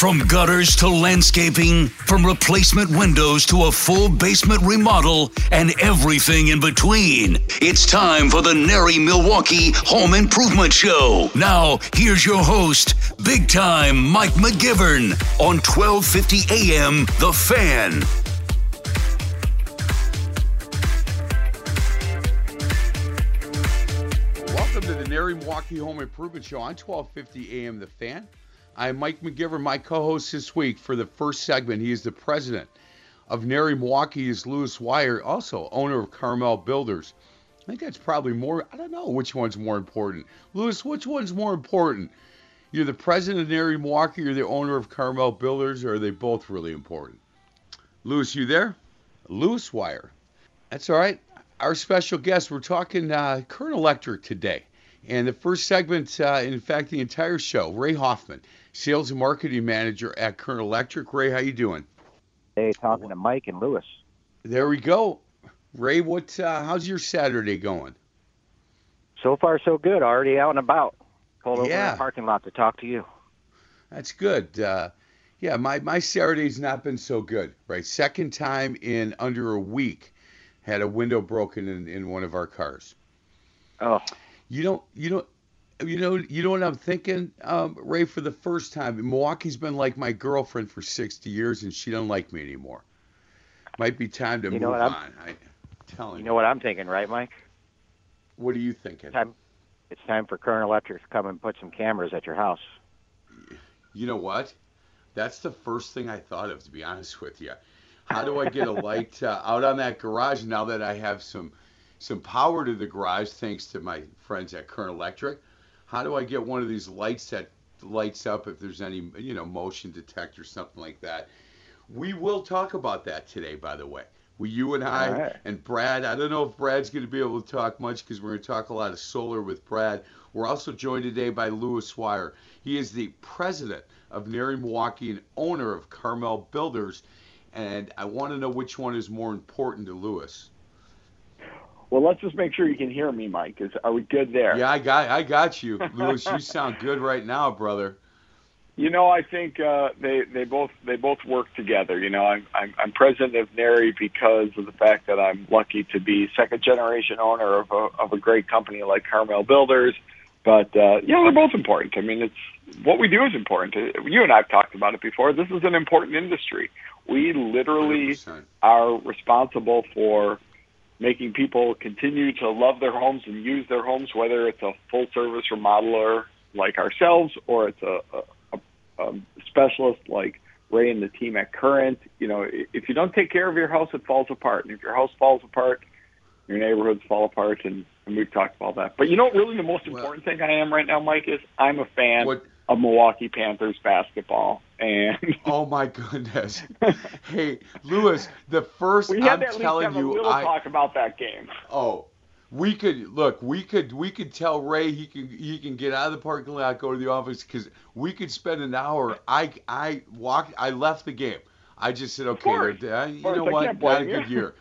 From gutters to landscaping, from replacement windows to a full basement remodel, and everything in between. It's time for the NARI Milwaukee Home Improvement Show. Now, here's your host, big time Mike McGivern on 1250 AM The Fan. Welcome to the NARI Milwaukee Home Improvement Show on 1250 AM The Fan. I'm Mike McGivern, my co-host this week for the first segment. He is the president of NARI Milwaukee. Is Lewis Wire, also owner of Carmel Builders. I think that's probably more. I don't know which one's more important. Lewis, which one's more important? You're the president of NARI Milwaukee. You're the owner of Carmel Builders, or are they both really important? Lewis, you there? Lewis Wire. That's all right. Our special guest. We're talking uh, Current Electric today. And the first segment, uh, in fact, the entire show, Ray Hoffman, sales and marketing manager at Current Electric. Ray, how you doing? Hey, talking to Mike and Lewis. There we go. Ray, what? Uh, how's your Saturday going? So far, so good. Already out and about. Pulled over in the parking lot to talk to you. That's good. Uh, yeah, my, my Saturday's not been so good, right? Second time in under a week, had a window broken in, in one of our cars. Oh, You don't, you don't, you know, you know what I'm thinking, um, Ray. For the first time, Milwaukee's been like my girlfriend for 60 years, and she doesn't like me anymore. Might be time to You move know what I'm- on. I, telling you know what I'm thinking, right, Mike? What are you thinking? Time. It's time for Current Electric to come and put some cameras at your house. You know what? That's the first thing I thought of, to be honest with you. How do I get a light uh, out on that garage now that I have some some power to the garage thanks to my friends at Current Electric? How do I get one of these lights that lights up if there's any you know motion detector something like that? We will talk about that today, by the way. We, you and I right. and Brad. I don't know if Brad's going to be able to talk much because we're going to talk a lot of solar with Brad. We're also joined today by Lewis Wire. He is the president of NARI Milwaukee and owner of Carmel Builders. And I want to know which one is more important to Lewis. Well, let's just make sure you can hear me, Mike. Is are we good there? Yeah, I got, I got you, Lewis. You sound good right now, brother. You know, I think uh, they they both they both work together. You know, I'm I'm, I'm president of NARI because of the fact that I'm lucky to be second generation owner of a of a great company like Carmel Builders. But uh, yeah, they're both important. I mean, it's what we do is important. You and I've talked about it before. This is an important industry. We literally 100%. are responsible for making people continue to love their homes and use their homes, whether it's a full service remodeler like ourselves or it's a, a, a, specialist like Ray and the team at Current. You know, if you don't take care of your house, it falls apart. And if your house falls apart, your neighborhoods fall apart. And, and we've talked about that. But you know, really, the most Well- important thing I am right now, Mike, is I'm a fan What? Of Milwaukee Panthers basketball. And Oh my goodness. hey, Lewis, the first we had I'm to telling have a you, little I talk about that game. oh, we could look. We could we could tell Ray he can he can get out of the parking lot, go to the office because we could spend an hour. I I walked. I left the game. I just said, okay, uh, you course, know I what? Not a good year.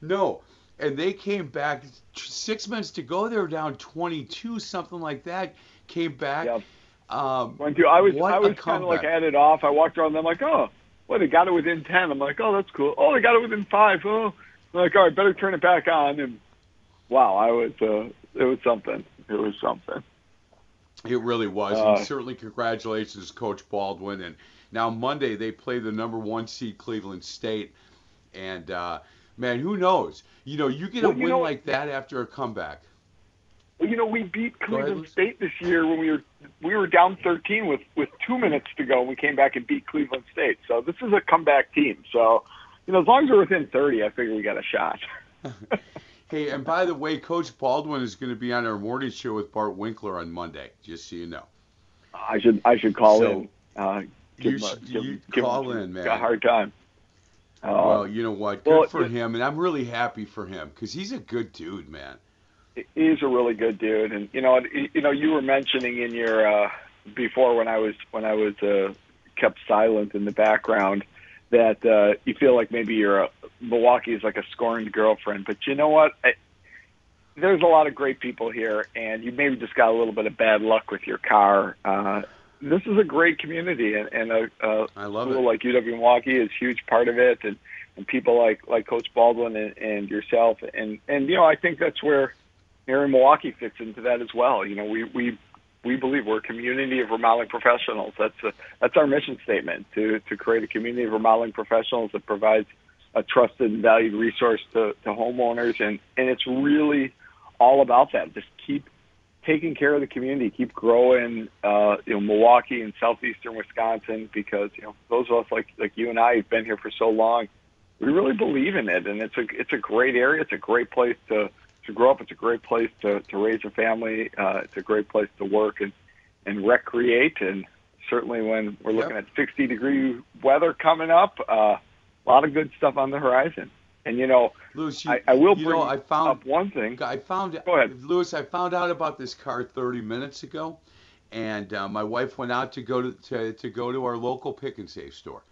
No, and they came back six minutes to go. They were down 22, something like that. Came back. Yep. Um, Went to, I was I a was kind of like headed off. I walked around. them like, oh, well, they got it within ten. I'm like, oh, that's cool. Oh, they got it within five. Oh, I'm like, all right, better turn it back on. And wow, I was uh, it was something. It was something. It really was. Uh, and certainly congratulations, Coach Baldwin. And now Monday they play the number one seed Cleveland State, and uh, man, who knows? You know, you get a Well, you win know- like that after a comeback. Well, you know, we beat Cleveland Luce. State this year when we were we were down 13 with with two minutes to go. and We came back and beat Cleveland State. So this is a comeback team. So, you know, as long as we're within 30, I figure we got a shot. Hey, and by the way, Coach Baldwin is going to be on our morning show with Bart Winkler on Monday. Just so you know. I should I should call So, in. Uh, give you him a- give, you give call him in, man. A hard time. Uh, well, you know what? Good well, for it- him, and I'm really happy for him because he's a good dude, man. He's a really good dude, and you know, you know, you were mentioning in your uh, before when I was when I was uh, kept silent in the background that uh, you feel like maybe you're a, Milwaukee is like a scorned girlfriend, but you know what? I, there's a lot of great people here, and you maybe just got a little bit of bad luck with your car. Uh, this is a great community, and, and a, a I love school it. like UW Milwaukee is a huge part of it, and, and people like like Coach Baldwin and, and yourself, and and you know I think that's where NARI Milwaukee fits into that as well. You know, we we we believe we're a community of remodeling professionals. That's a, that's our mission statement to to create a community of remodeling professionals that provides a trusted and valued resource to, to homeowners, and and it's really all about that. Just keep taking care of the community, keep growing. Uh, you know, Milwaukee and southeastern Wisconsin, because you know those of us like like you and I have been here for so long. We really believe in it, and it's a it's a great area. It's a great place to to grow up. It's a great place to to raise a family. Uh, it's a great place to work and and recreate. And certainly when we're looking Yep. at 60 degree weather coming up, uh, a lot of good stuff on the horizon. And you know, Lewis, you, I, I will bring know, I found up one thing. I found Go ahead. Lewis. I found out about this car 30 minutes ago, and uh, my wife went out to go to, to to go to our local pick and save store,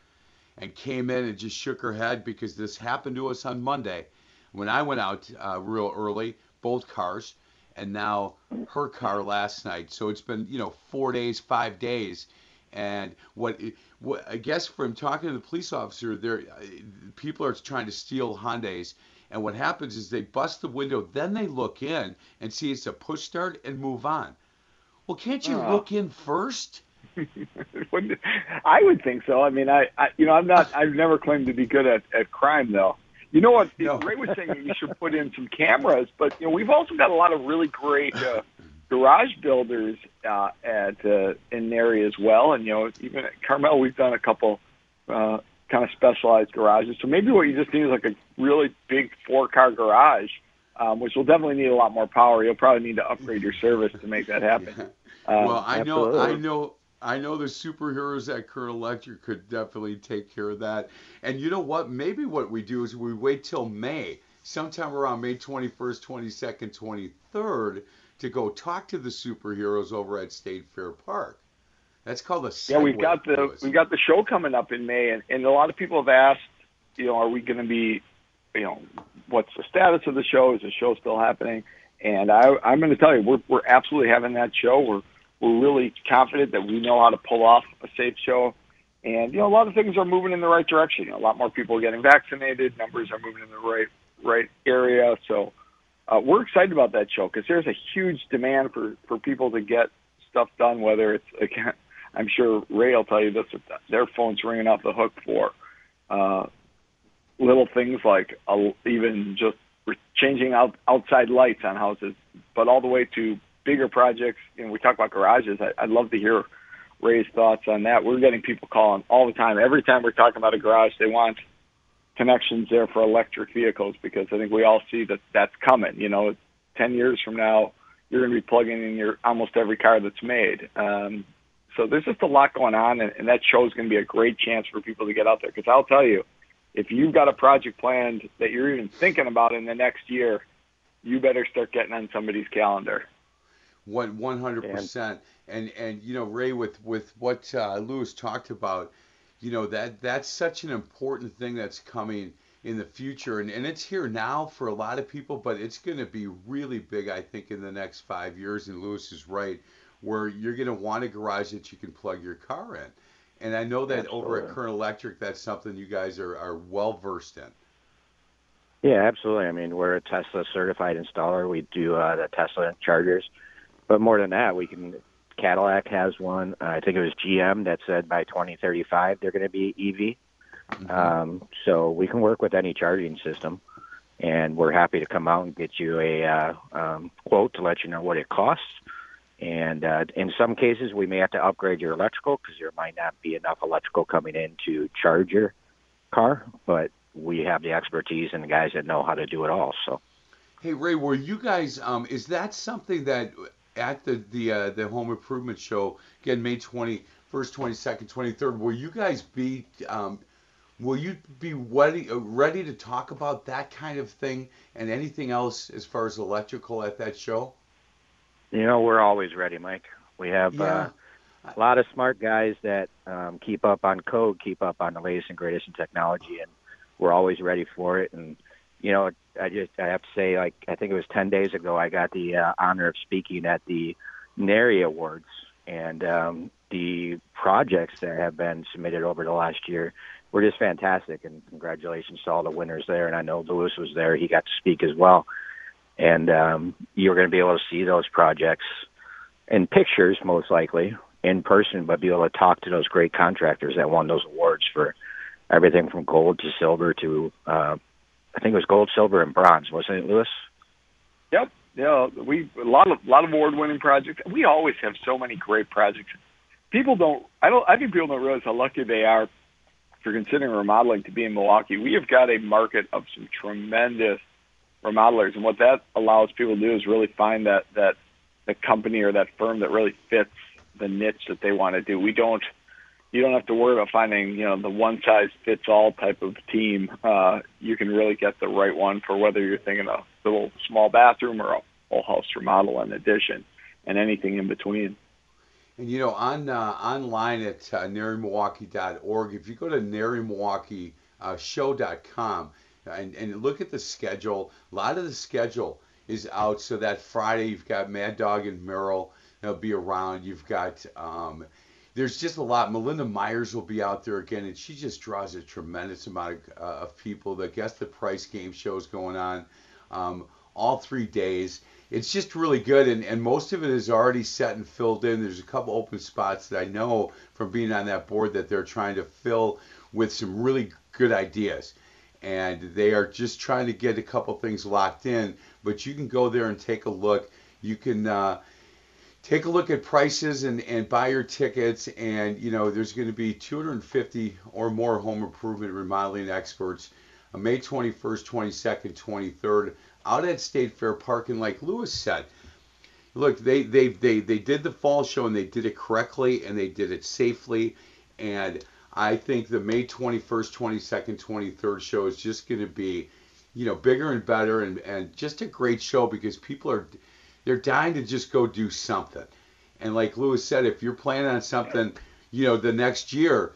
and came in and just shook her head because this happened to us on Monday, when I went out uh, real early, both cars, and now her car last night. So it's been you know four days, five days, and what, what I guess from talking to the police officer, there people are trying to steal Hyundai's. And what happens is they bust the window, then they look in and see it's a push start and move on. Well, can't you Oh. look in first? I would think so. I mean, I, I you know, I'm not. I've never claimed to be good at, at crime, though. You know what? No. Ray was saying that you should put in some cameras, but you know, we've also got a lot of really great uh, garage builders uh, at uh, in area as well. And you know, even at Carmel, we've done a couple uh, kind of specialized garages. So maybe what you just need is like a really big four car garage. Um, which will definitely need a lot more power. You'll probably need to upgrade your service to make that happen. Um, well, I know, I know, I know the superheroes at Current Electric could definitely take care of that. And you know what? Maybe what we do is we wait till May, sometime around May 21st, 22nd, 23rd, to go talk to the superheroes over at State Fair Park. That's called a Yeah, we've got the we've got the show coming up in May, and, and a lot of people have asked, you know, are we going to be, you know, what's the status of the show? Is the show still happening? And I, I'm going to tell you, we're we're absolutely having that show. We're we're really confident that we know how to pull off a safe show, and you know, a lot of things are moving in the right direction. A lot more people are getting vaccinated. Numbers are moving in the right right area. So uh, we're excited about that show because there's a huge demand for for people to get stuff done. Whether it's again, I'm sure Ray will tell you this: their phone's ringing off the hook for uh, little things like uh, even just changing out outside lights on houses, but all the way to bigger projects. You know, we talk about garages. I, I'd love to hear Ray's thoughts on that. We're getting people calling all the time. Every time we're talking about a garage, they want connections there for electric vehicles because I think we all see that that's coming. You know, ten years from now, you're going to be plugging in your almost every car that's made. Um, so there's just a lot going on, and, and that show is going to be a great chance for people to get out there. Because I'll tell you, if you've got a project planned that you're even thinking about in the next year, you better start getting on somebody's calendar. One one hundred percent. And and you know Ray with with what uh, Lewis talked about, you know that that's such an important thing that's coming in the future, and and it's here now for a lot of people, but it's going to be really big, I think, in the next five years. And Lewis is right, where you're going to want a garage that you can plug your car in. And I know that over at Absolutely. Current Electric, that's something you guys are, are well versed in. Yeah, absolutely. I mean, we're a Tesla certified installer. We do uh, the Tesla chargers, but more than that, we can. Cadillac has one. Uh, I think it was GM that said by 2035 they're going to be EV. Mm-hmm. Um, so we can work with any charging system, and we're happy to come out and get you a uh, um, quote to let you know what it costs. And uh, in some cases, we may have to upgrade your electrical because there might not be enough electrical coming in to charge your car. But we have the expertise and the guys that know how to do it all. So. Hey Ray, were you guys? Um, is that something that at the the uh, the home improvement show again May twenty first, twenty second, twenty third? Will you guys be? Um, will you be ready ready to talk about that kind of thing and anything else as far as electrical at that show? You know, we're always ready, Mike. We have uh, yeah. uh, a lot of smart guys that um, keep up on code, keep up on the latest and greatest in technology, and we're always ready for it. And you know, I just I have to say, like I think it was ten days ago, I got the uh, honor of speaking at the NARI Awards, and um, the projects that have been submitted over the last year were just fantastic. And congratulations to all the winners there. And I know Lewis was there; he got to speak as well and um, you're going to be able to see those projects in pictures, most likely in person, but be able to talk to those great contractors that won those awards for everything from gold to silver to uh, I think it was gold, silver, and bronze, wasn't it, Lewis? Yep. Yeah, we a lot of lot of award-winning projects. We always have so many great projects. People don't. I don't. I think people don't realize how lucky they are for considering remodeling to be in Milwaukee. We have got a market of some tremendous remodelers. And what that allows people to do is really find that that the company or that firm that really fits the niche that they want to do. We don't you don't have to worry about finding you know the one size fits all type of team. Uh, you can really get the right one for whether you're thinking a little small bathroom or a whole house remodel in addition, and anything in between. And you know, on uh, online at uh, NARIMilwaukee.org, if you go to NARIMilwaukee.show.com, uh, and, and look at the schedule. A lot of the schedule is out. So that Friday, you've got Mad Dog and Merrill. They'll be around. You've got um, there's just a lot. Melinda Myers will be out there again, and she just draws a tremendous amount of, uh, of people. The Guess the Price game shows going on um, all three days. It's just really good, and, and most of it is already set and filled in. There's a couple open spots that I know from being on that board that they're trying to fill with some really good ideas and they are just trying to get a couple things locked in. But you can go there and take a look. You can uh, take a look at prices and, and buy your tickets. And you know, there's going to be 250 or more home improvement remodeling experts, uh, May 21st, 22nd, 23rd, out at State Fair Park. And like Lewis said, look, they they they they did the fall show and they did it correctly and they did it safely and I think the May 21st, 22nd, 23rd show is just going to be, you know, bigger and better and, and just a great show because people are, they're dying to just go do something. And like Lewis said, if you're planning on something, you know, the next year,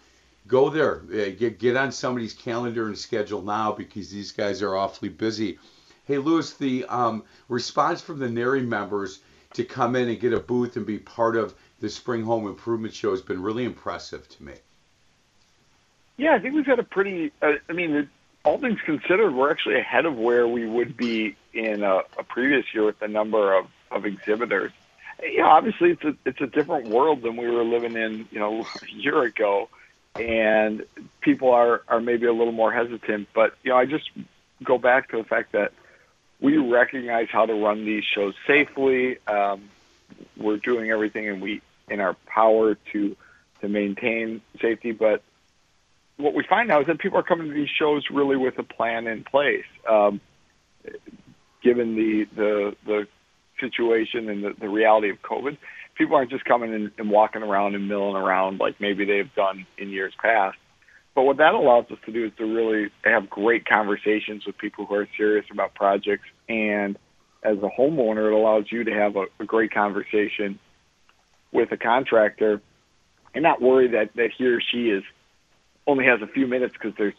go there. Get, get on somebody's calendar and schedule now because these guys are awfully busy. Hey, Lewis, the um, response from the NARI members to come in and get a booth and be part of the Spring Home Improvement Show has been really impressive to me. Yeah, I think we've had a pretty. Uh, I mean, all things considered, we're actually ahead of where we would be in a, a previous year with the number of, of exhibitors. You know, obviously it's a it's a different world than we were living in, you know, a year ago, and people are are maybe a little more hesitant. But you know, I just go back to the fact that we recognize how to run these shows safely. Um, we're doing everything in we in our power to to maintain safety, but what we find now is that people are coming to these shows really with a plan in place. Um, given the the the situation and the, the reality of COVID, people aren't just coming in and walking around and milling around like maybe they've done in years past. But what that allows us to do is to really have great conversations with people who are serious about projects. And as a homeowner, it allows you to have a, a great conversation with a contractor and not worry that, that he or she is only has a few minutes because there's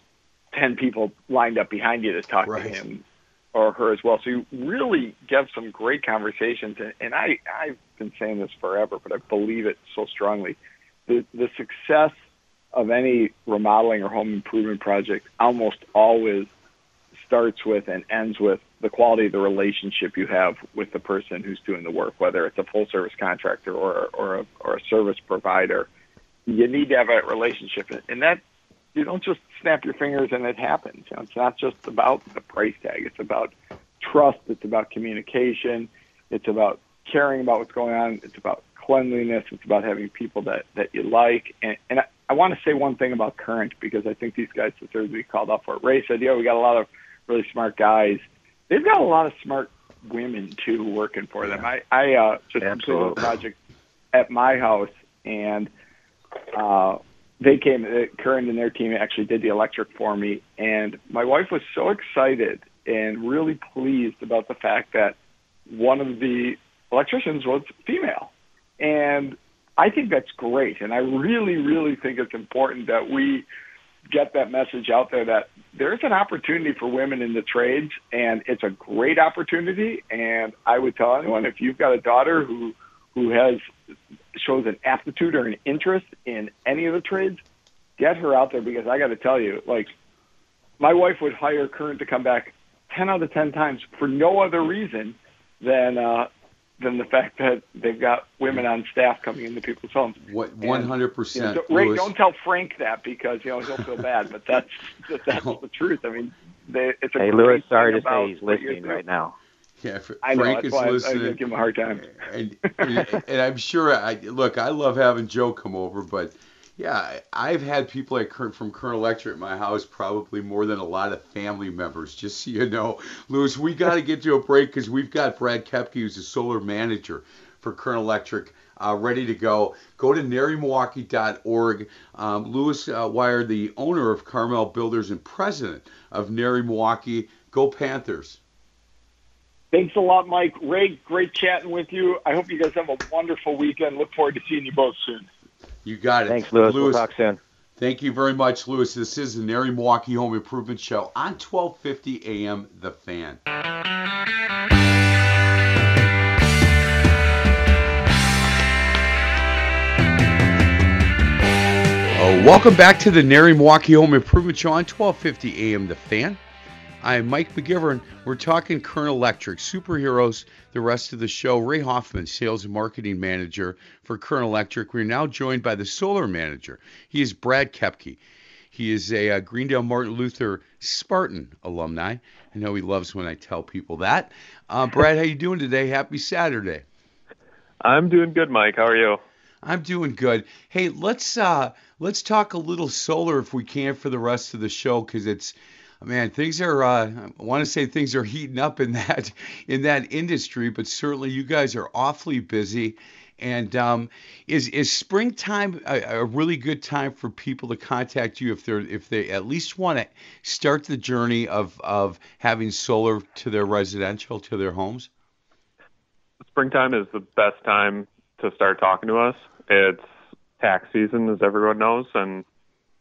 10 people lined up behind you to talk right. to him or her as well. So you really get some great conversations. And, I, I've been saying this forever, but I believe it so strongly. The, the success of any remodeling or home improvement project almost always starts with and ends with the quality of the relationship you have with the person who's doing the work, whether it's a full service contractor or or a, or a service provider. You need to have a relationship, and that you don't just snap your fingers and it happens. You know, it's not just about the price tag. It's about trust. It's about communication. It's about caring about what's going on. It's about cleanliness. It's about having people that that you like. And, and I, I want to say one thing about Current because I think these guys deserve to be called up for it. Ray said, "Yeah, we got a lot of really smart guys. They've got a lot of smart women too working for them. I I uh, just Absolutely. completed a project at my house and." Uh, they came, uh, Current and their team actually did the electric for me, and my wife was so excited and really pleased about the fact that one of the electricians was female. And I think that's great. And I really, really think it's important that we get that message out there that there's an opportunity for women in the trades and it's a great opportunity. And I would tell anyone if you've got a daughter who, who has shows an aptitude or an interest in any of the trades, get her out there because I got to tell you, like, my wife would hire Current to come back 10 out of 10 times for no other reason than uh, than the fact that they've got women on staff coming into people's homes. What one hundred percent. Ray, don't tell Frank that because you know he'll feel bad, but that's that's the truth. I mean, they, it's a hey, Lewis. Sorry to say he's listening right now. Yeah, I know, Frank is listening. I, I give him a hard time. and, and, and I'm sure. I look. I love having Joe come over, but yeah, I've had people at from Current Electric at my house probably more than a lot of family members. Just so you know, Lewis, we got to get to a break because we've got Brad Kepke, who's a solar manager for Current Electric, uh, ready to go. Go to NARIMilwaukee.org. Um, Lewis uh, Wire, the owner of Carmel Builders and president of NARI Milwaukee. Go Panthers. Thanks a lot, Mike. Ray, great chatting with you. I hope you guys have a wonderful weekend. Look forward to seeing you both soon. You got it. Thanks, Lewis. Lewis we'll talk soon. Thank you very much, Lewis. This is the NARI Milwaukee Home Improvement Show on 1250 AM The Fan. Oh, welcome back to the NARI Milwaukee Home Improvement Show on 1250 AM The Fan. I'm Mike McGivern. We're talking Current Electric, superheroes, the rest of the show. Ray Hoffman, sales and marketing manager for Current Electric. We're now joined by the solar manager. He is Brad Kepke. He is a, uh, Greendale Martin Luther Spartan alumni. I know he loves when I tell people that. Uh, Brad, how you doing today? Happy Saturday. I'm doing good, Mike. How are you? I'm doing good. Hey, let's uh, let's talk a little solar if we can for the rest of the show because it's man, things are. Uh, I want to say things are heating up in that in that industry, but certainly you guys are awfully busy. And um, is is springtime a, a, really good time for people to contact you if they're if they at least want to start the journey of of having solar to their residential to their homes? Springtime is the best time to start talking to us. It's tax season, as everyone knows, and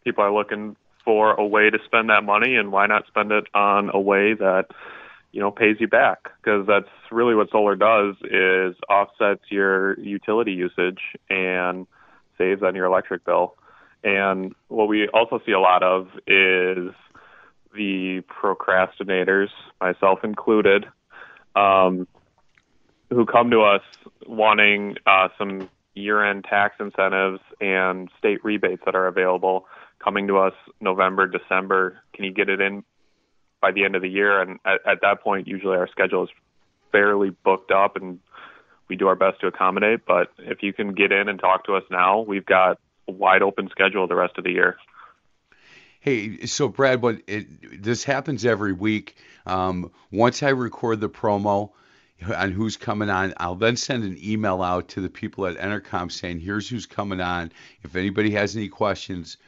people are looking for a way to spend that money, and why not spend it on a way that you know pays you back? Because that's really what solar does is offsets your utility usage and saves on your electric bill. And what we also see a lot of is the procrastinators, myself included, um, who come to us wanting uh, some year-end tax incentives and state rebates that are available coming to us November, December. Can you get it in by the end of the year? And at, at that point, usually our schedule is fairly booked up and we do our best to accommodate. But if you can get in and talk to us now, we've got a wide open schedule the rest of the year. Hey, so Brad, what it, this happens every week. Um, once I record the promo on who's coming on, I'll then send an email out to the people at Entercom saying, "Here's who's coming on. If anybody has any questions,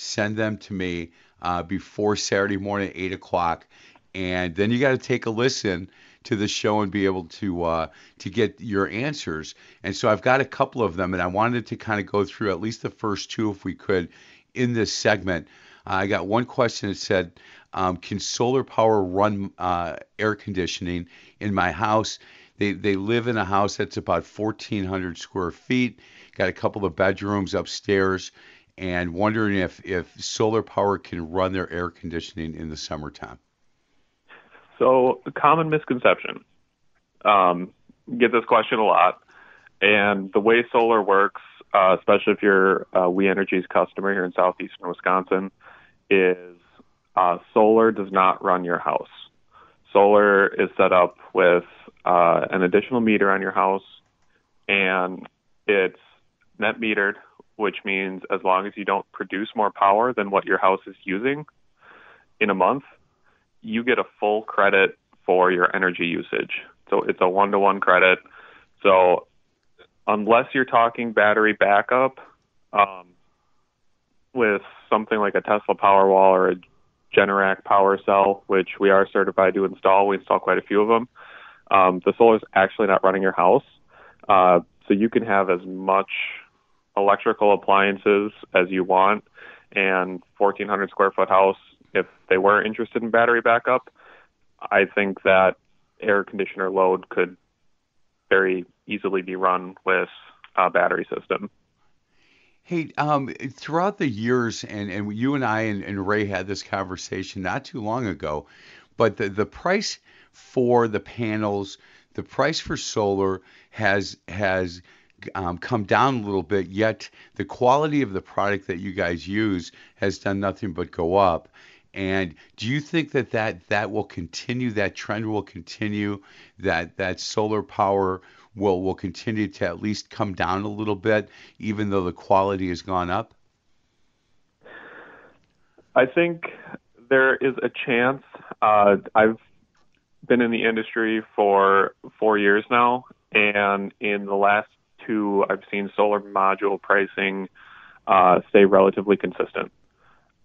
send them to me uh, before Saturday morning, eight o'clock, and then you got to take a listen to the show and be able to uh, to get your answers. And so I've got a couple of them, and I wanted to kind of go through at least the first two, if we could, in this segment. Uh, I got one question that said, um, "Can solar power run uh, air conditioning in my house?" They they live in a house that's about 1,400 square feet. Got a couple of bedrooms upstairs and wondering if, if solar power can run their air conditioning in the summertime. So, a common misconception. Um, get this question a lot. And the way solar works, uh, especially if you're uh, We Energies customer here in southeastern Wisconsin, is uh, solar does not run your house. Solar is set up with uh, an additional meter on your house, and it's net metered, which means as long as you don't produce more power than what your house is using in a month, you get a full credit for your energy usage. So it's a one to one credit. So unless you're talking battery backup um, with something like a Tesla Powerwall or a Generac power cell, which we are certified to install, we install quite a few of them. Um, the solar is actually not running your house. Uh, so you can have as much electrical appliances as you want and 1400 square foot house if they were interested in battery backup i think that air conditioner load could very easily be run with a battery system. Hey, um, throughout the years, and, and you and I and, and Ray had this conversation not too long ago, but the, the price for the panels, the price for solar has has um, come down a little bit, yet the quality of the product that you guys use has done nothing but go up. And do you think that that, that will continue, that trend will continue, that, that solar power will, will continue to at least come down a little bit, even though the quality has gone up? I think there is a chance. Uh, I've been in the industry for four years now, and in the last I've seen solar module pricing uh, stay relatively consistent.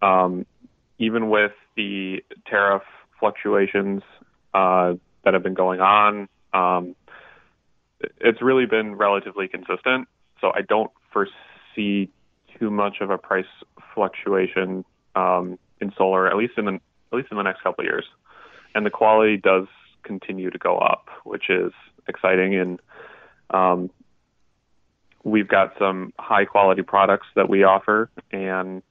Um, even with the tariff fluctuations uh, that have been going on, um, it's really been relatively consistent. So I don't foresee too much of a price fluctuation um, in solar, at least in the at least in the next couple of years. And the quality does continue to go up, which is exciting. And um, we've got some high quality products that we offer and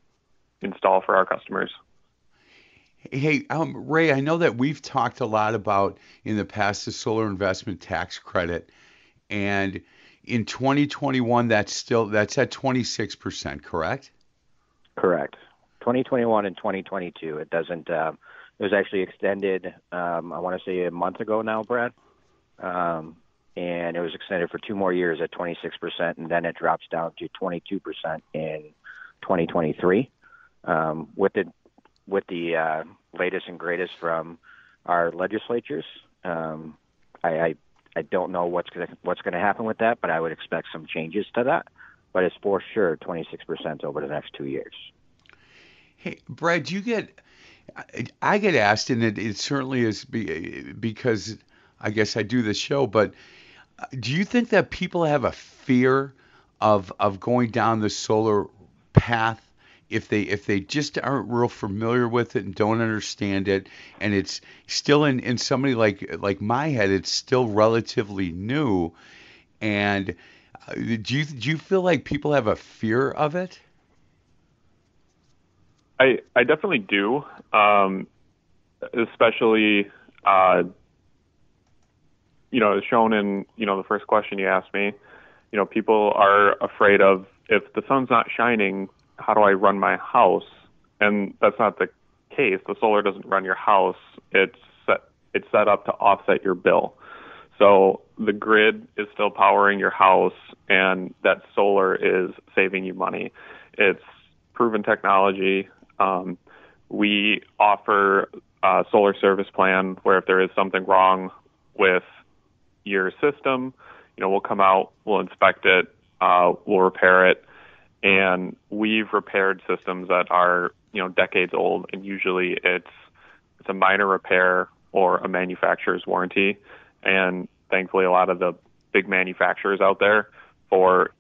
install for our customers. Hey, um, Ray, I know that we've talked a lot about in the past the solar investment tax credit, and in 2021, that's still that's at 26 percent, correct? Correct. 2021 and 2022, it doesn't. Uh, it was actually extended. Um, I want to say a month ago now, Brad. Um, and it was extended for two more years at 26%, and then it drops down to 22% in 2023. Um, with the with the uh, latest and greatest from our legislatures, um, I, I I don't know what's gonna what's gonna happen with that, but I would expect some changes to that. But it's for sure 26% over the next two years. Hey, Brad, you get I get asked, and it, it certainly is because I guess I do this show, but do you think that people have a fear of of going down the solar path if they if they just aren't real familiar with it and don't understand it? And it's still in in somebody like like my head it's still relatively new. And uh, do you do you feel like people have a fear of it? I I definitely do. Um, especially uh, you know, as shown in, you know, the first question you asked me, you know, people are afraid of if the sun's not shining, how do I run my house? And that's not the case. The solar doesn't run your house. It's set, it's set up to offset your bill. So the grid is still powering your house and that solar is saving you money. It's proven technology. Um, we offer a solar service plan where if there is something wrong with your system. You know, we'll come out, we'll inspect it, uh, we'll repair it, and we've repaired systems that are you know decades old, and usually it's it's a minor repair or a manufacturer's warranty. And thankfully, a lot of the big manufacturers out there for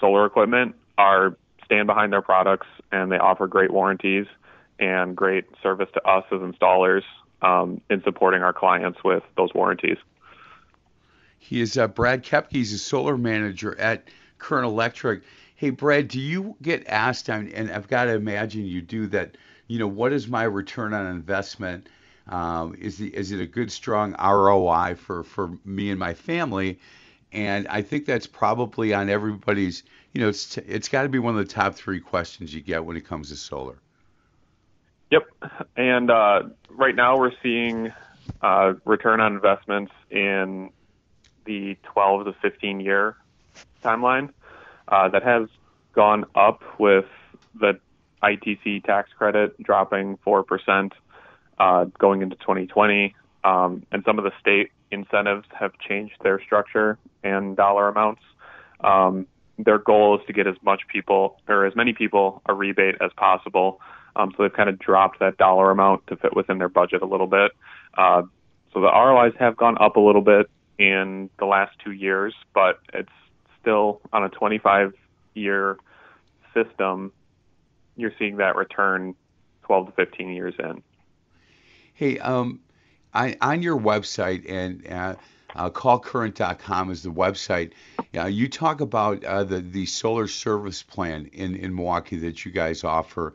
solar equipment are stand behind their products and they offer great warranties and great service to us as installers um, in supporting our clients with those warranties. He is uh, Brad Kepke. He's a solar manager at Current Electric. Hey, Brad, do you get asked, and I've got to imagine you do that, you know, what is my return on investment Um, is the is it a good strong ROI for for me and my family? And I think that's probably on everybody's. You know, it's it's got to be one of the top three questions you get when it comes to solar. Yep, and uh, right now we're seeing uh, return on investments in the 12 to 15 year timeline. Uh, that has gone up with the ITC tax credit dropping 4% uh, going into 2020. Um, and some of the state incentives have changed their structure and dollar amounts. Um, their goal is to get as much people or as many people a rebate as possible. Um, so they've kind of dropped that dollar amount to fit within their budget a little bit. Uh, so the ROIs have gone up a little bit in the last two years, but it's still on a 25 year system. You're seeing that return 12 to 15 years in. Hey, um, I, on your website and uh, uh, callcurrent.com is the website. Uh, you talk about uh, the the solar service plan in, in Milwaukee that you guys offer,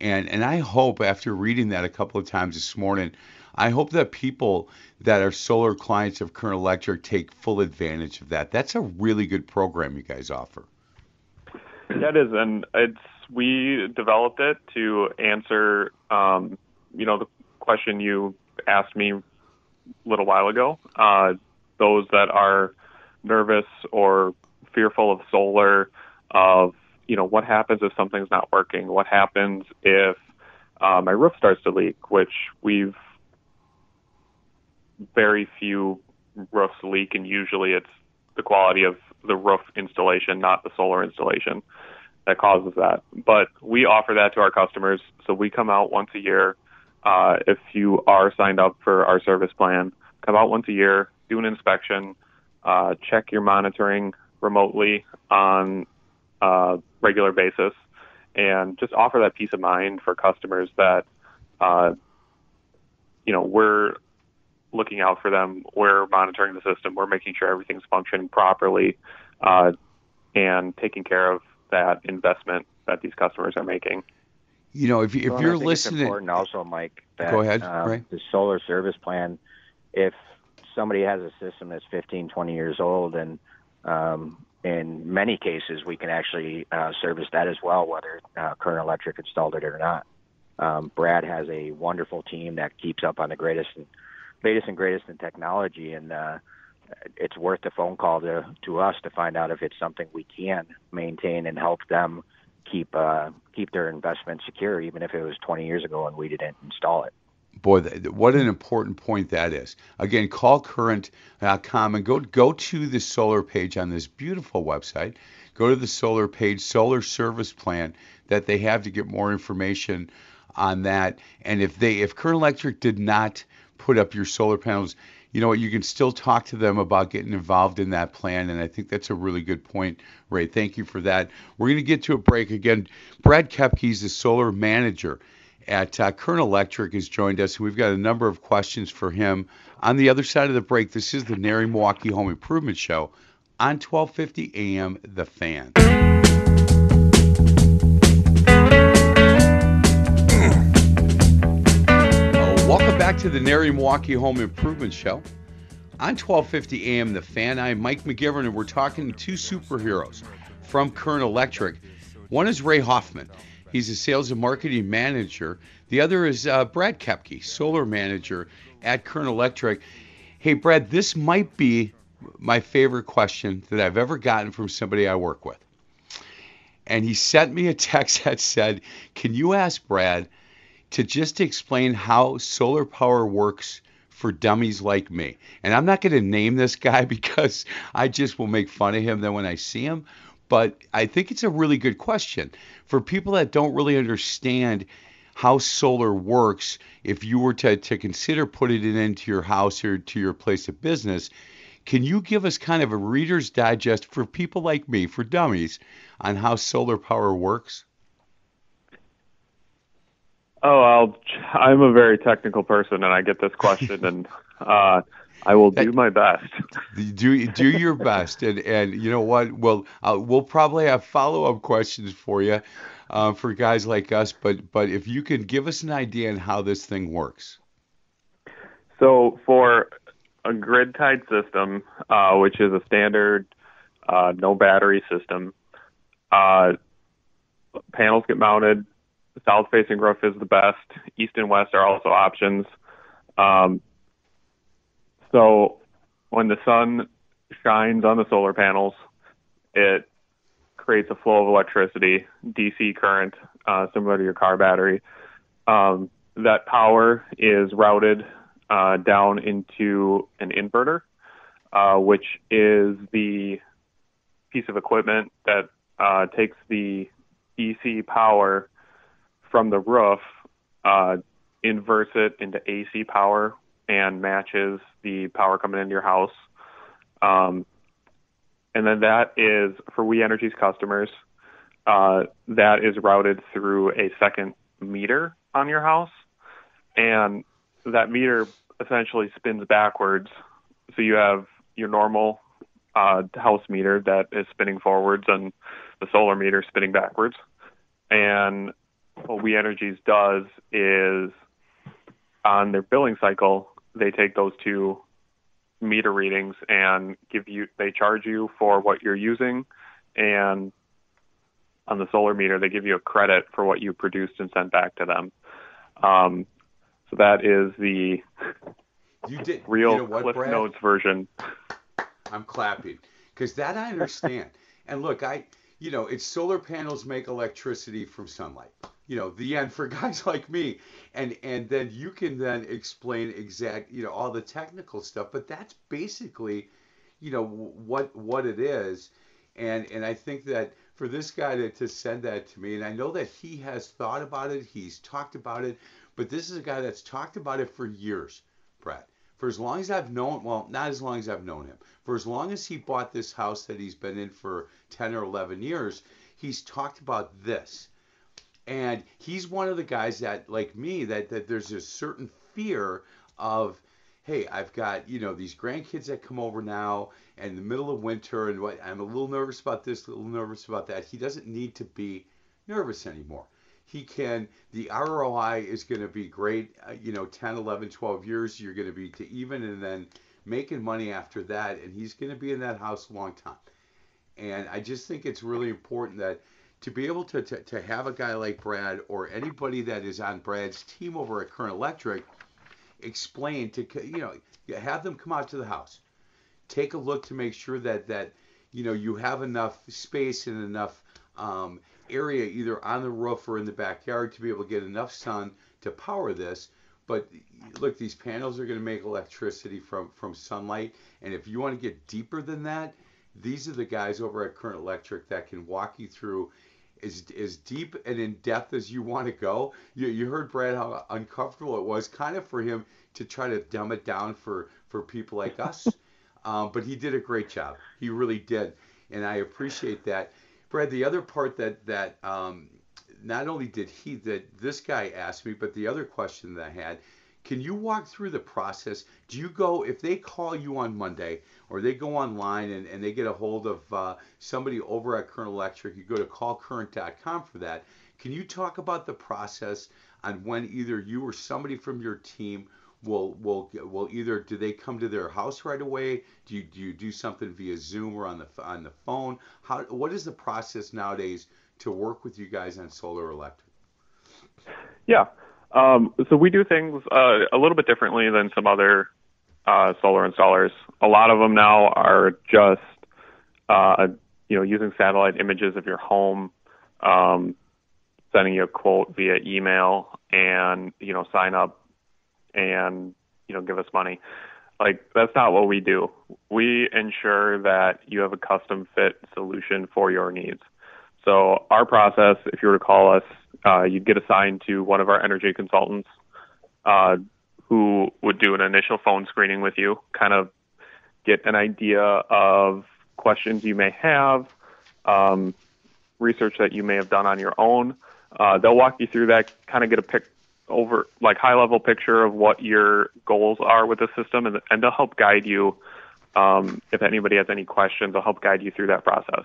and and I hope after reading that a couple of times this morning, I hope that people that are solar clients of Current Electric take full advantage of that. That's a really good program you guys offer. That is, and it's we developed it to answer, um, you know, the question you asked me a little while ago. Uh, those that are nervous or fearful of solar, of you know, what happens if something's not working? What happens if uh, my roof starts to leak? Which we've very few roofs leak, and usually it's the quality of the roof installation, not the solar installation, that causes that. But we offer that to our customers, so we come out once a year. Uh, if you are signed up for our service plan, come out once a year, do an inspection, uh, check your monitoring remotely on a regular basis, and just offer that peace of mind for customers that, uh, you know, we're looking out for them. We're monitoring the system. We're making sure everything's functioning properly, uh, and taking care of that investment that these customers are making. You know, if, if well, you're I think listening, it's important also, Mike. That, Go ahead, um, Ray. The solar service plan. If somebody has a system that's 15, 20 years old, and um, in many cases we can actually uh, service that as well, whether uh, Current Electric installed it or not. Um, Brad has a wonderful team that keeps up on the greatest and latest and greatest in technology, and uh, it's worth the phone call to to us to find out if it's something we can maintain and help them keep uh, keep their investment secure, even if it was 20 years ago and we didn't install it. Boy, what an important point that is. Again, call current.com and go go to the solar page on this beautiful website. Go to the solar page, solar service plan that they have to get more information on that. And if they if Current Electric did not put up your solar panels, you know what, you can still talk to them about getting involved in that plan. And I think that's a really good point, Ray. Thank you for that. We're going to get to a break again. Brad Kepke is the solar manager at uh, Current Electric has joined us. and We've got a number of questions for him. On the other side of the break, this is the NARI Milwaukee Home Improvement Show on 1250 AM The Fan. Back to the NARI Milwaukee Home Improvement Show on 1250 AM The Fan. I'm Mike McGivern, and we're talking to two superheroes from Current Electric. One is Ray Hoffman. He's a sales and marketing manager. The other is uh, Brad Kepke, solar manager at Current Electric. Hey, Brad, this might be my favorite question that I've ever gotten from somebody I work with. And he sent me a text that said, Can you ask Brad to just explain how solar power works for dummies like me? And I'm not going to name this guy because I just will make fun of him then when I see him but I think it's a really good question for people that don't really understand how solar works. If you were to, to consider putting it into your house or to your place of business, can you give us kind of a reader's digest for people like me, for dummies, on how solar power works? Oh, I'll, I'm a very technical person, and I get this question, and uh, I will do my best. Do do your best, and and you know what? Well, uh, we'll probably have follow up questions for you, uh, for guys like us. But but if you can give us an idea on how this thing works. So for a grid tied system, uh, which is a standard uh, no battery system, uh, panels get mounted. South facing roof is the best. East and west are also options. Um, so when the sun shines on the solar panels, it creates a flow of electricity, DC current, uh, similar to your car battery. Um, that power is routed uh, down into an inverter, uh, which is the piece of equipment that uh, takes the DC power from the roof, uh, inverts it into AC power, and matches the power coming into your house. Um, and then that is for We Energies customers. Uh, that is routed through a second meter on your house, and that meter essentially spins backwards. So you have your normal uh, house meter that is spinning forwards, and the solar meter spinning backwards. And what We Energies does is on their billing cycle, they take those two meter readings and give you they charge you for what you're using. And on the solar meter they give you a credit for what you produced and sent back to them. Um, so that is the you did real you know what, cliff Brad? notes version. I'm clapping because that i understand. And look i you know it's solar panels make electricity from sunlight you know the end for guys like me. And and then you can then explain exact you know all the technical stuff but that's basically you know what what it is. And and i think that for this guy to, to send that to me and i know that he has thought about it he's talked about it but this is a guy that's talked about it for years brad for as long as i've known well not as long as i've known him. For as long as he bought this house that he's been in for 10 or 11 years he's talked about this and he's one of the guys that like me that that there's a certain fear of hey i've got you know these grandkids that come over now and in the middle of winter and what i'm a little nervous about this a little nervous about that. He doesn't need to be nervous anymore. He can the roi is going to be great uh, you know 10 11 12 years. You're going to be to even and then making money after that. And he's going to be in that house a long time. And i just think it's really important that to be able to, to, to have a guy like Brad or anybody that is on Brad's team over at Current Electric explain to you know have them come out to the house, take a look to make sure that that you know you have enough space and enough um, area either on the roof or in the backyard to be able to get enough sun to power this. But look, these panels are going to make electricity from from sunlight, and if you want to get deeper than that, these are the guys over at Current Electric that can walk you through as as deep and in depth as you want to go. You, you heard Brad how uncomfortable it was, kind of for him to try to dumb it down for for people like us. um, but he did a great job. He really did, and I appreciate that. Brad, the other part that that um, not only did he that this guy asked me, but the other question that I had can you walk through the process? Do you go, if they call you on Monday or they go online and, and they get a hold of uh, somebody over at Current Electric, you go to callcurrent.com for that. Can you talk about the process on when either you or somebody from your team will will will either do they come to their house right away? Do you do you do something via Zoom or on the on the phone? How what is the process nowadays to work with you guys on solar electric? Yeah. Um, so we do things uh, a little bit differently than some other uh, solar installers. A lot of them now are just, uh, you know, using satellite images of your home, um, sending you a quote via email, and you know, sign up and you know, give us money. Like that's not what we do. We ensure that you have a custom fit solution for your needs. So our process, if you were to call us, uh, you'd get assigned to one of our energy consultants uh, who would do an initial phone screening with you, kind of get an idea of questions you may have, um, research that you may have done on your own. Uh, they'll walk you through that, kind of get a pic over like high level picture of what your goals are with the system, and, and they'll help guide you. Um, if anybody has any questions, they'll help guide you through that process.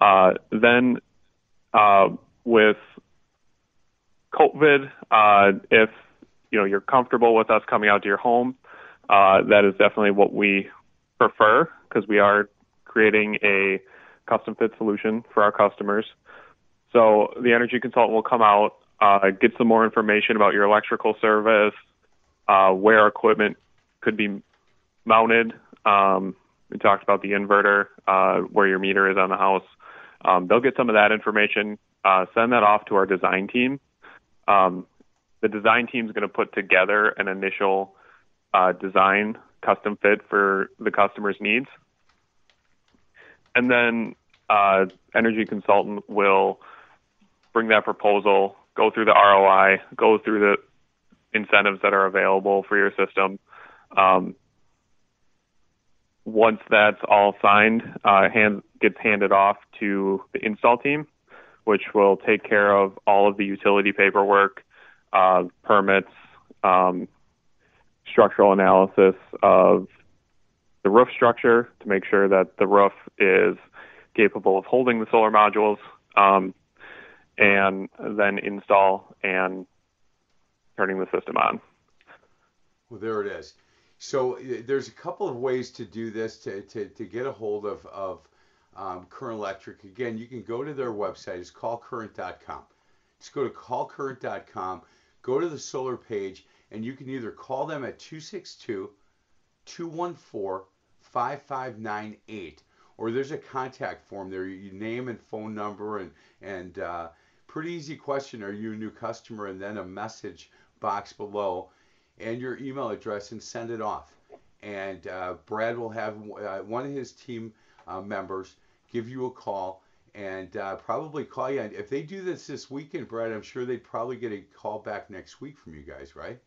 Uh, then uh, with COVID, uh, if you know you're comfortable with us coming out to your home, uh, that is definitely what we prefer because we are creating a custom fit solution for our customers. So the energy consultant will come out, uh, get some more information about your electrical service, uh, where equipment could be mounted. Um, we talked about the inverter, uh, where your meter is on the house. Um, they'll get some of that information, uh, send that off to our design team. Um, the design team is going to put together an initial uh, design custom fit for the customer's needs. And then uh, energy consultant will bring that proposal, go through the ROI, go through the incentives that are available for your system. Um, once that's all signed, uh, hand, gets handed off to the install team, which will take care of all of the utility paperwork, uh, permits, um, structural analysis of the roof structure to make sure that the roof is capable of holding the solar modules, um, and then install and turning the system on. Well, there it is. So there's a couple of ways to do this to, to, to get a hold of, of um, Current Electric. Again, you can go to their website. It's callcurrent.com. Just go to callcurrent.com, go to the solar page, and you can either call them at 262 214 5598 or there's a contact form there. You name and phone number and and uh, pretty easy question. Are you a new customer? And then a message box below and your email address and send it off. And uh, Brad will have uh, one of his team uh, members give you a call and uh, probably call you. If they do this this weekend, Brad, I'm sure they'd probably get a call back next week from you guys, right?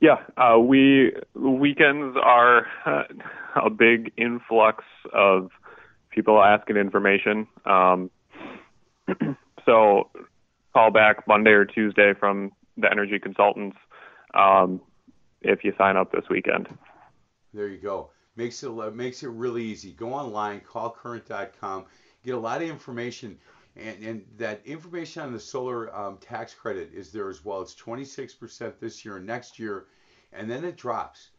Yeah, uh, we weekends are a big influx of people asking information. Um, so call back Monday or Tuesday from the energy consultants um, if you sign up this weekend. There you go. Makes it makes it really easy. Go online, callcurrent.com, get a lot of information, and, and that information on the solar um, tax credit is there as well. It's 26% this year and next year, and then it drops.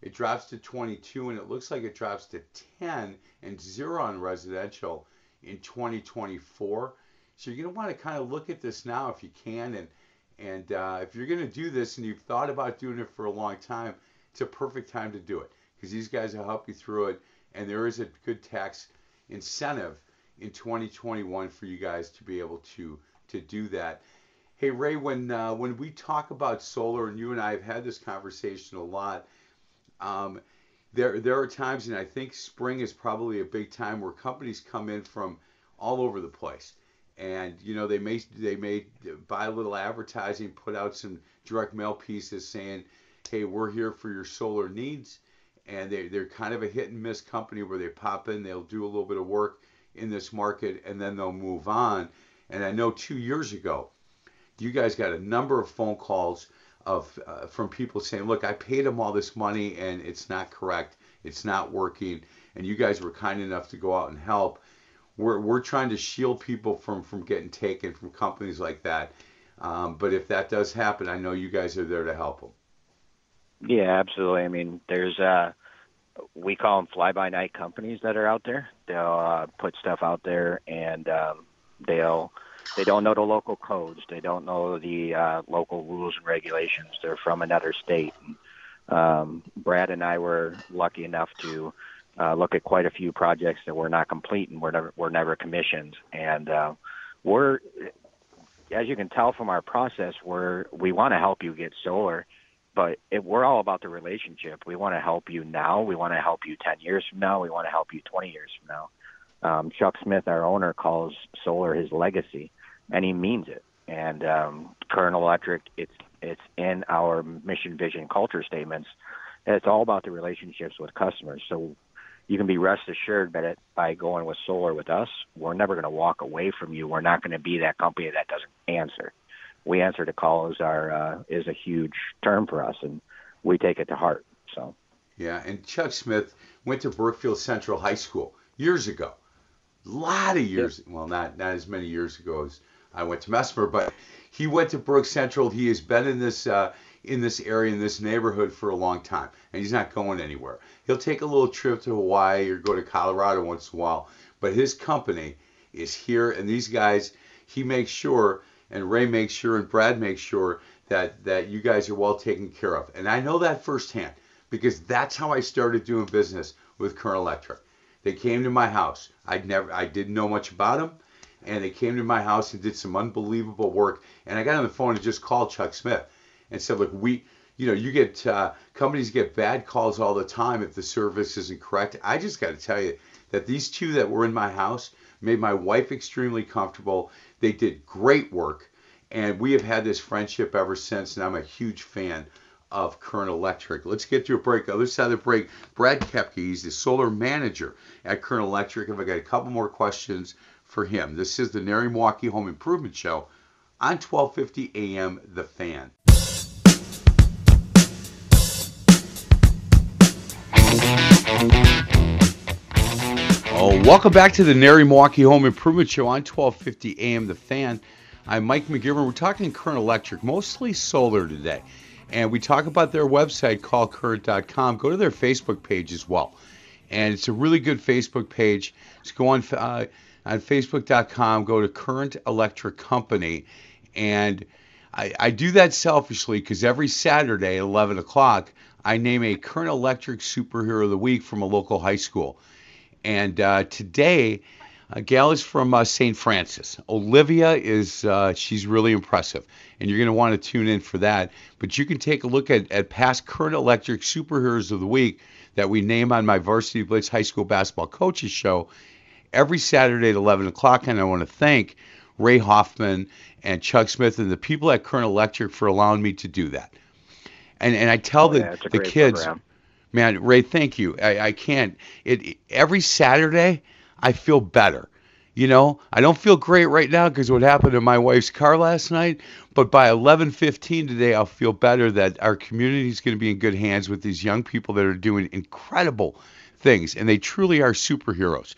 It drops to 22, and it looks like it drops to 10 and zero on residential in 2024. So you're going to want to kind of look at this now if you can, and and uh, if you're going to do this and you've thought about doing it for a long time, it's a perfect time to do it because these guys will help you through it. And there is a good tax incentive in 2021 for you guys to be able to to do that. Hey Ray, when uh, when we talk about solar, and you and I have had this conversation a lot, um, there there are times, and I think spring is probably a big time where companies come in from all over the place and you know they may they may buy a little advertising, put out some direct mail pieces saying, "Hey, we're here for your solar needs," and they they're kind of a hit and miss company where they pop in, they'll do a little bit of work in this market, and then they'll move on. And I know two years ago, you guys got a number of phone calls of uh, from people saying, "Look, I paid them all this money and it's not correct, it's not working," and you guys were kind enough to go out and help we're, we're trying to shield people from, from getting taken from companies like that. Um, but if that does happen, I know you guys are there to help them. Yeah, absolutely. I mean, there's uh, we call them fly by night companies that are out there. They'll uh, put stuff out there and um, they'll they don't know the local codes. They don't know the uh, local rules and regulations. They're from another state. And, um, Brad and I were lucky enough to uh, look at quite a few projects that were not complete and were never were never commissioned. And uh, we're, as you can tell from our process, we're we want to help you get solar, but it, we're all about the relationship. We want to help you now. We want to help you ten years from now. We want to help you twenty years from now. Um, Chuck Smith, our owner, calls solar his legacy, and he means it. And um, Current Electric, it's it's in our mission, vision, culture statements. And it's all about the relationships with customers. So you can be rest assured that it, by going with solar with us, we're never going to walk away from you. We're not going to be that company that doesn't answer. We answer to call is our uh, is a huge term for us, and we take it to heart. So. Yeah, and Chuck Smith went to Brookfield Central High School years ago. A lot of years. Well, not not as many years ago as I went to Messmer, but he went to Brook Central. He has been in this uh, in this area, in this neighborhood for a long time, and he's not going anywhere. He'll take a little trip to Hawaii or go to Colorado once in a while, but his company is here, and these guys, he makes sure, and Ray makes sure, and Brad makes sure that that you guys are well taken care of. And I know that firsthand because that's how I started doing business with Current Electric. They came to my house. I'd never, I didn't know much about them, and they came to my house and did some unbelievable work. And I got on the phone and just called Chuck Smith and said, look, we, you know, you get uh, companies get bad calls all the time if the service isn't correct. I just got to tell you that these two that were in my house made my wife extremely comfortable. They did great work, and we have had this friendship ever since. And I'm a huge fan of Current Electric. Let's get to a break. Other side of the break, Brad Kepke, he's the solar manager at Current Electric. If I got a couple more questions for him. This is the NARI Milwaukee Home Improvement Show on 1250 AM The Fan. Oh, welcome back to the NARI Milwaukee Home Improvement Show on 1250 AM The Fan. I'm Mike McGivern. We're talking Current Electric, mostly solar today. And we talk about their website, callcurrent.com. Go to their Facebook page as well. And it's a really good Facebook page. Just go on, uh, on Facebook.com, go to Current Electric Company. And I, I do that selfishly because every Saturday at 11 o'clock, I name a Current Electric Superhero of the Week from a local high school. And uh, today, gal is from uh, St. Francis. Olivia is, uh, she's really impressive. And you're going to want to tune in for that. But you can take a look at, at past Current Electric Superheroes of the Week that we name on my Varsity Blitz High School Basketball Coaches Show every Saturday at 11 o'clock. And I want to thank Ray Hoffman and Chuck Smith and the people at Current Electric for allowing me to do that. And, and I tell oh, yeah, the, the kids, program. man, Ray, thank you. I, I can't. It every Saturday, I feel better. You know, I don't feel great right now because what happened to my wife's car last night. But by 11:15 today, I'll feel better that our community is going to be in good hands with these young people that are doing incredible things, and they truly are superheroes.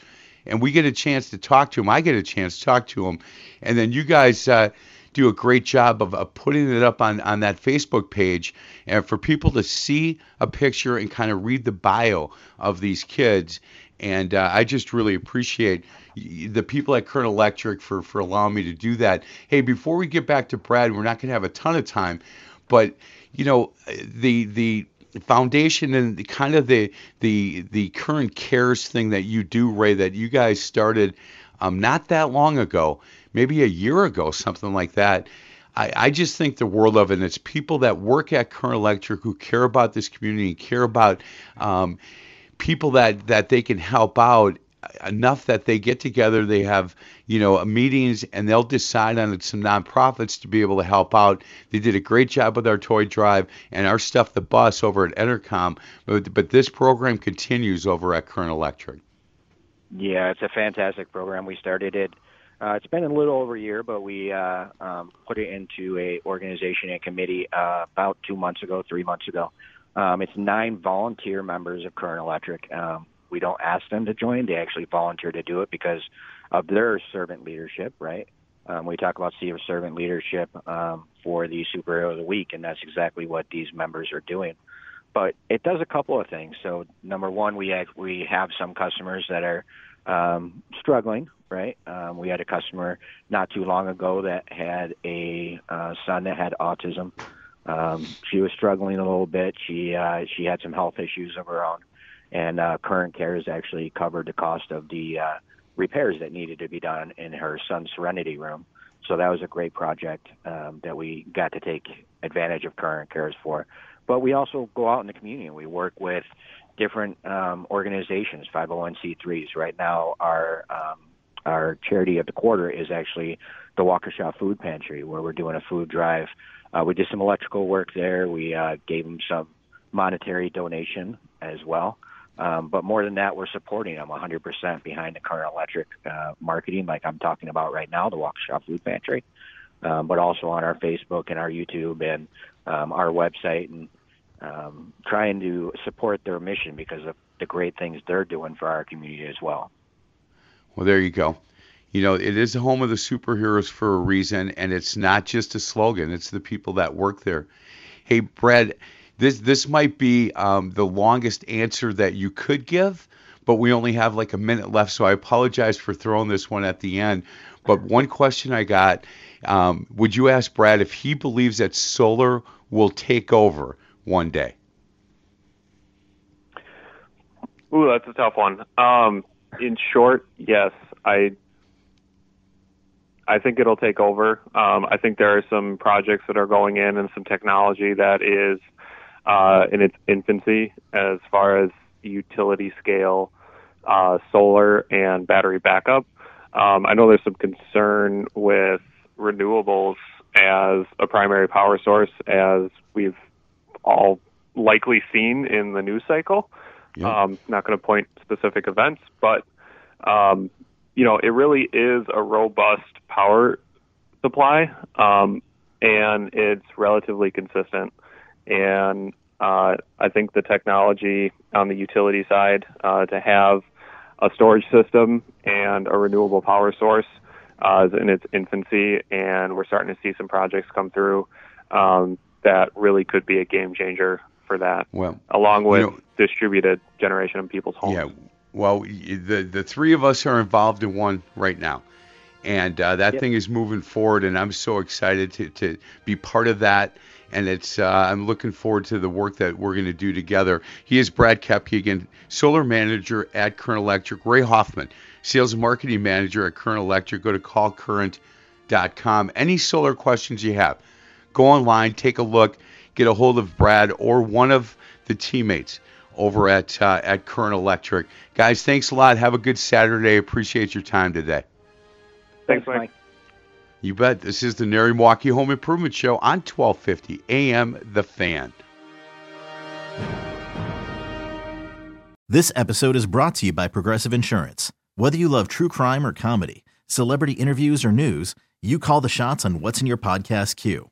And we get a chance to talk to them. I get a chance to talk to them, and then you guys. Uh, do a great job of, of putting it up on, on that Facebook page and for people to see a picture and kind of read the bio of these kids and uh, I just really appreciate the people at Current Electric for for allowing me to do that. Hey, before we get back to Brad, we're not going to have a ton of time, but you know the the foundation and the, kind of the the the current cares thing that you do, Ray, that you guys started um, not that long ago, maybe a year ago, something like that. I, I just think the world of it. And it's people that work at Current Electric who care about this community care about um, people that that they can help out enough that they get together they have you know meetings and they'll decide on some nonprofits to be able to help out they did a great job with our toy drive and our stuff the bus over at entercom but, but this program continues over at current electric yeah it's a fantastic program we started it uh, it's been a little over a year, but we uh, um, put it into a organization and committee uh, about two months ago, three months ago, um, it's nine volunteer members of Current Electric. Um, we don't ask them to join; they actually volunteer to do it because of their servant leadership. Right? Um, we talk about sea of servant leadership um, for the superhero of the week, and that's exactly what these members are doing. But it does a couple of things. So, number one, we we have some customers that are um, struggling. Right? Um, we had a customer not too long ago that had a uh, son that had autism. Um, she was struggling a little bit. She uh, she had some health issues of her own, and uh, Current Cares actually covered the cost of the uh, repairs that needed to be done in her son's Serenity room. So that was a great project um, that we got to take advantage of Current Cares for. But we also go out in the community and we work with different um, organizations, 501c3s. Right now, our um, our charity of the quarter is actually the Waukesha Food Pantry, where we're doing a food drive uh, we did some electrical work there. We uh, gave them some monetary donation as well. Um, but more than that, we're supporting them 100% behind the current electric uh, marketing, like I'm talking about right now, the Waukesha Food Pantry, um, but also on our Facebook and our YouTube and um, our website, and um, trying to support their mission because of the great things they're doing for our community as well. Well, there you go you know, it is the home of the superheroes for a reason, and it's not just a slogan, it's the people that work there. Hey, Brad, this this might be um, the longest answer that you could give, but we only have like a minute left, so I apologize for throwing this one at the end. But one question I got: um, Would you ask Brad if he believes that solar will take over one day? Ooh, that's a tough one. Um, in short, yes, I I think it'll take over. Um, I think there are some projects that are going in and some technology that is uh, in its infancy as far as utility scale uh, solar and battery backup. Um, I know there's some concern with renewables as a primary power source, as we've all likely seen in the news cycle. Yep. Um, not going to point specific events, but um, you know, it really is a robust power supply, um, and it's relatively consistent. And uh, I think the technology on the utility side uh, to have a storage system and a renewable power source uh, is in its infancy, and we're starting to see some projects come through um, that really could be a game changer for that. Well, along with you know, distributed generation in people's homes. Yeah, well, the the three of us are involved in one right now, and uh, that yep. thing is moving forward, and I'm so excited to to be part of that. And it's uh, I'm looking forward to the work that we're going to do together. He is Brad Kepke again, solar manager at Current Electric. Ray Hoffman, sales and marketing manager at Current Electric. Go to callcurrent.com. Any solar questions you have, go online, take a look, get a hold of Brad or one of the teammates over at uh, at Current Electric. Guys, thanks a lot. Have a good Saturday. Appreciate your time today. Thanks, Mike. You bet. This is the NARI Milwaukee Home Improvement Show on 1250 AM The Fan. This episode is brought to you by Progressive Insurance. Whether you love true crime or comedy, celebrity interviews or news, you call the shots on what's in your podcast queue.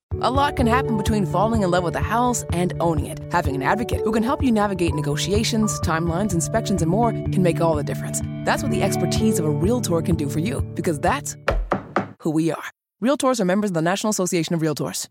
A lot can happen between falling in love with a house and owning it. Having an advocate who can help you navigate negotiations, timelines, inspections, and more can make all the difference. That's what the expertise of a Realtor can do for you, because that's who we are. Realtors are members of the National Association of Realtors.